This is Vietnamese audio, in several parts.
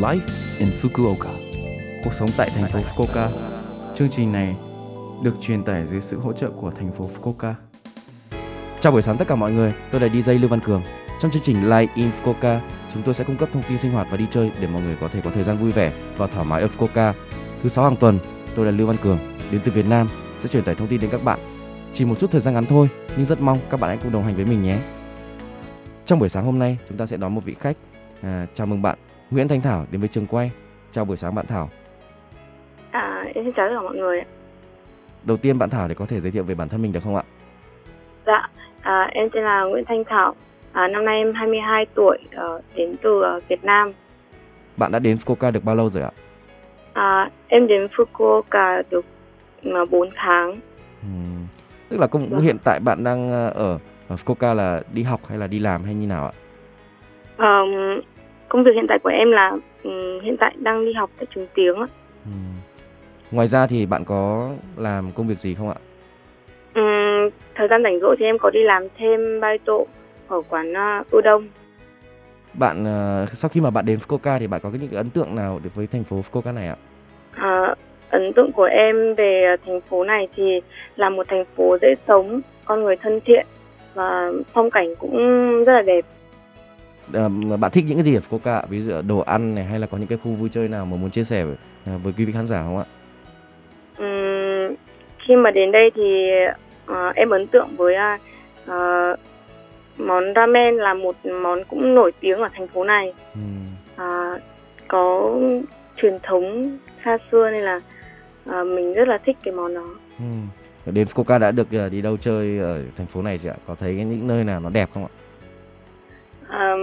Life in Fukuoka. Cuộc sống tại thành phố Fukuoka. Chương trình này được truyền tải dưới sự hỗ trợ của thành phố Fukuoka. Chào buổi sáng tất cả mọi người, tôi là DJ Lưu Văn Cường. Trong chương trình Live in Fukuoka, chúng tôi sẽ cung cấp thông tin sinh hoạt và đi chơi để mọi người có thể có thời gian vui vẻ và thoải mái ở Fukuoka. Thứ sáu hàng tuần, tôi là Lưu Văn Cường, đến từ Việt Nam, sẽ truyền tải thông tin đến các bạn. Chỉ một chút thời gian ngắn thôi, nhưng rất mong các bạn hãy cùng đồng hành với mình nhé. Trong buổi sáng hôm nay, chúng ta sẽ đón một vị khách. À, chào mừng bạn Nguyễn Thanh Thảo đến với trường quay. Chào buổi sáng bạn Thảo. À, em xin chào tất cả mọi người. Đầu tiên bạn Thảo để có thể giới thiệu về bản thân mình được không ạ? Dạ, à, em tên là Nguyễn Thanh Thảo. À, năm nay em 22 tuổi, uh, đến từ uh, Việt Nam. Bạn đã đến Fukuoka được bao lâu rồi ạ? À, em đến Fukuoka được uh, 4 tháng. Ừm, Tức là công Vâng. hiện tại bạn đang ờ, ở, ở Fukuoka là đi học hay là đi làm hay như nào ạ? Ờm, công việc hiện tại của em là ừm, hiện tại đang đi học tại trường tiếng. ạ. Ừm. Ngoài ra thì bạn có làm công việc gì không ạ? Ừm, thời gian rảnh rỗi thì em có đi làm thêm bai tổ ở quán uh, udon. Bạn ờ, sau khi mà bạn đến Fukuoka thì bạn có những cái ấn tượng nào được với thành phố Fukuoka này ạ? À, ấn tượng của em về thành phố này thì là một thành phố dễ sống, con người thân thiện và phong cảnh cũng rất là đẹp. Bạn thích những cái gì ở Fukuoka? Ví dụ đồ ăn này hay là có những cái khu vui chơi nào mà muốn chia sẻ với, ờ, với quý vị khán giả không ạ? Khi mà đến đây thì ờ, em ấn tượng với ờ, món ramen là một món cũng nổi tiếng ở thành phố này. À, có truyền thống xa xưa nên là à, mình rất là thích cái món đó. Ừm. Đến Fukuoka đã được đi đâu chơi ở thành phố này chị ạ? Có thấy những nơi nào nó đẹp không ạ? À,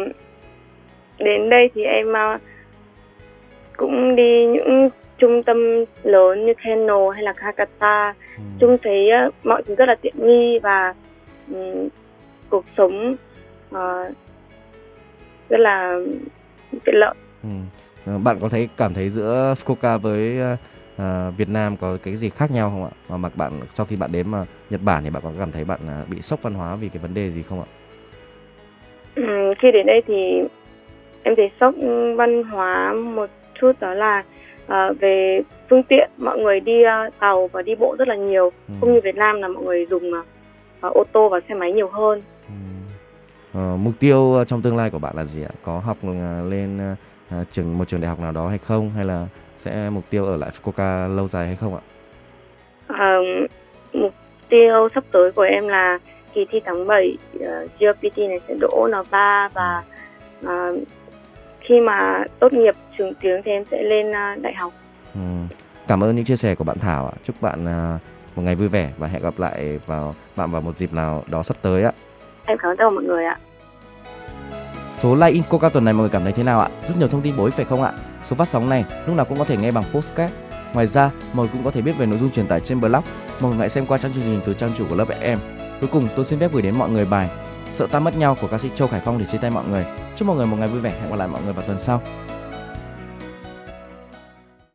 đến đây thì em à, cũng đi những trung tâm lớn như Keno hay là Hakata. Ừm. Chung thấy à, mọi thứ rất là tiện nghi và ừm, cuộc sống à, rất là tiện lợi. Ừ. Bạn có thấy cảm thấy giữa Fukuoka với ờ, Việt Nam có cái gì khác nhau không ạ? Mà mà bạn sau khi bạn đến mà Nhật Bản thì bạn có cảm thấy bạn ờ, bị sốc văn hóa vì cái vấn đề gì không ạ? Ừm, khi đến đây thì em thấy sốc văn hóa một chút đó là à, về phương tiện mọi người đi à, tàu và đi bộ rất là nhiều Ừ. không như Việt Nam là mọi người dùng à, ô tô và xe máy nhiều hơn Ừ. Ờ, mục tiêu trong tương lai của bạn là gì ạ? Có học ờ, lên ờ, trường một trường đại học nào đó hay không hay là sẽ mục tiêu ở lại Fukuoka lâu dài hay không ạ? à, mục tiêu sắp tới của em là kỳ thi tháng 7 uh, GRPT này sẽ đỗ N3 và à, khi mà tốt nghiệp trường tiếng thì em sẽ lên à, đại học Ừ. Cảm ơn những chia sẻ của bạn Thảo ạ. Chúc bạn ờ, một ngày vui vẻ và hẹn gặp lại vào bạn vào một dịp nào đó sắp tới ạ. em cảm ơn tất cả mọi người ạ Số like Infoca tuần này mọi người cảm thấy thế nào ạ? Rất nhiều thông tin bổ ích phải không ạ? Số phát sóng này lúc nào cũng có thể nghe bằng postcard. Ngoài ra, mọi người cũng có thể biết về nội dung truyền tải trên blog. Mọi người hãy xem qua trang chương trình từ trang chủ của lớp em. Cuối cùng, tôi xin phép gửi đến mọi người bài Sợ ta mất nhau của ca sĩ Châu Khải Phong để chia tay mọi người. Chúc mọi người một ngày vui vẻ. Hẹn gặp lại mọi người vào tuần sau.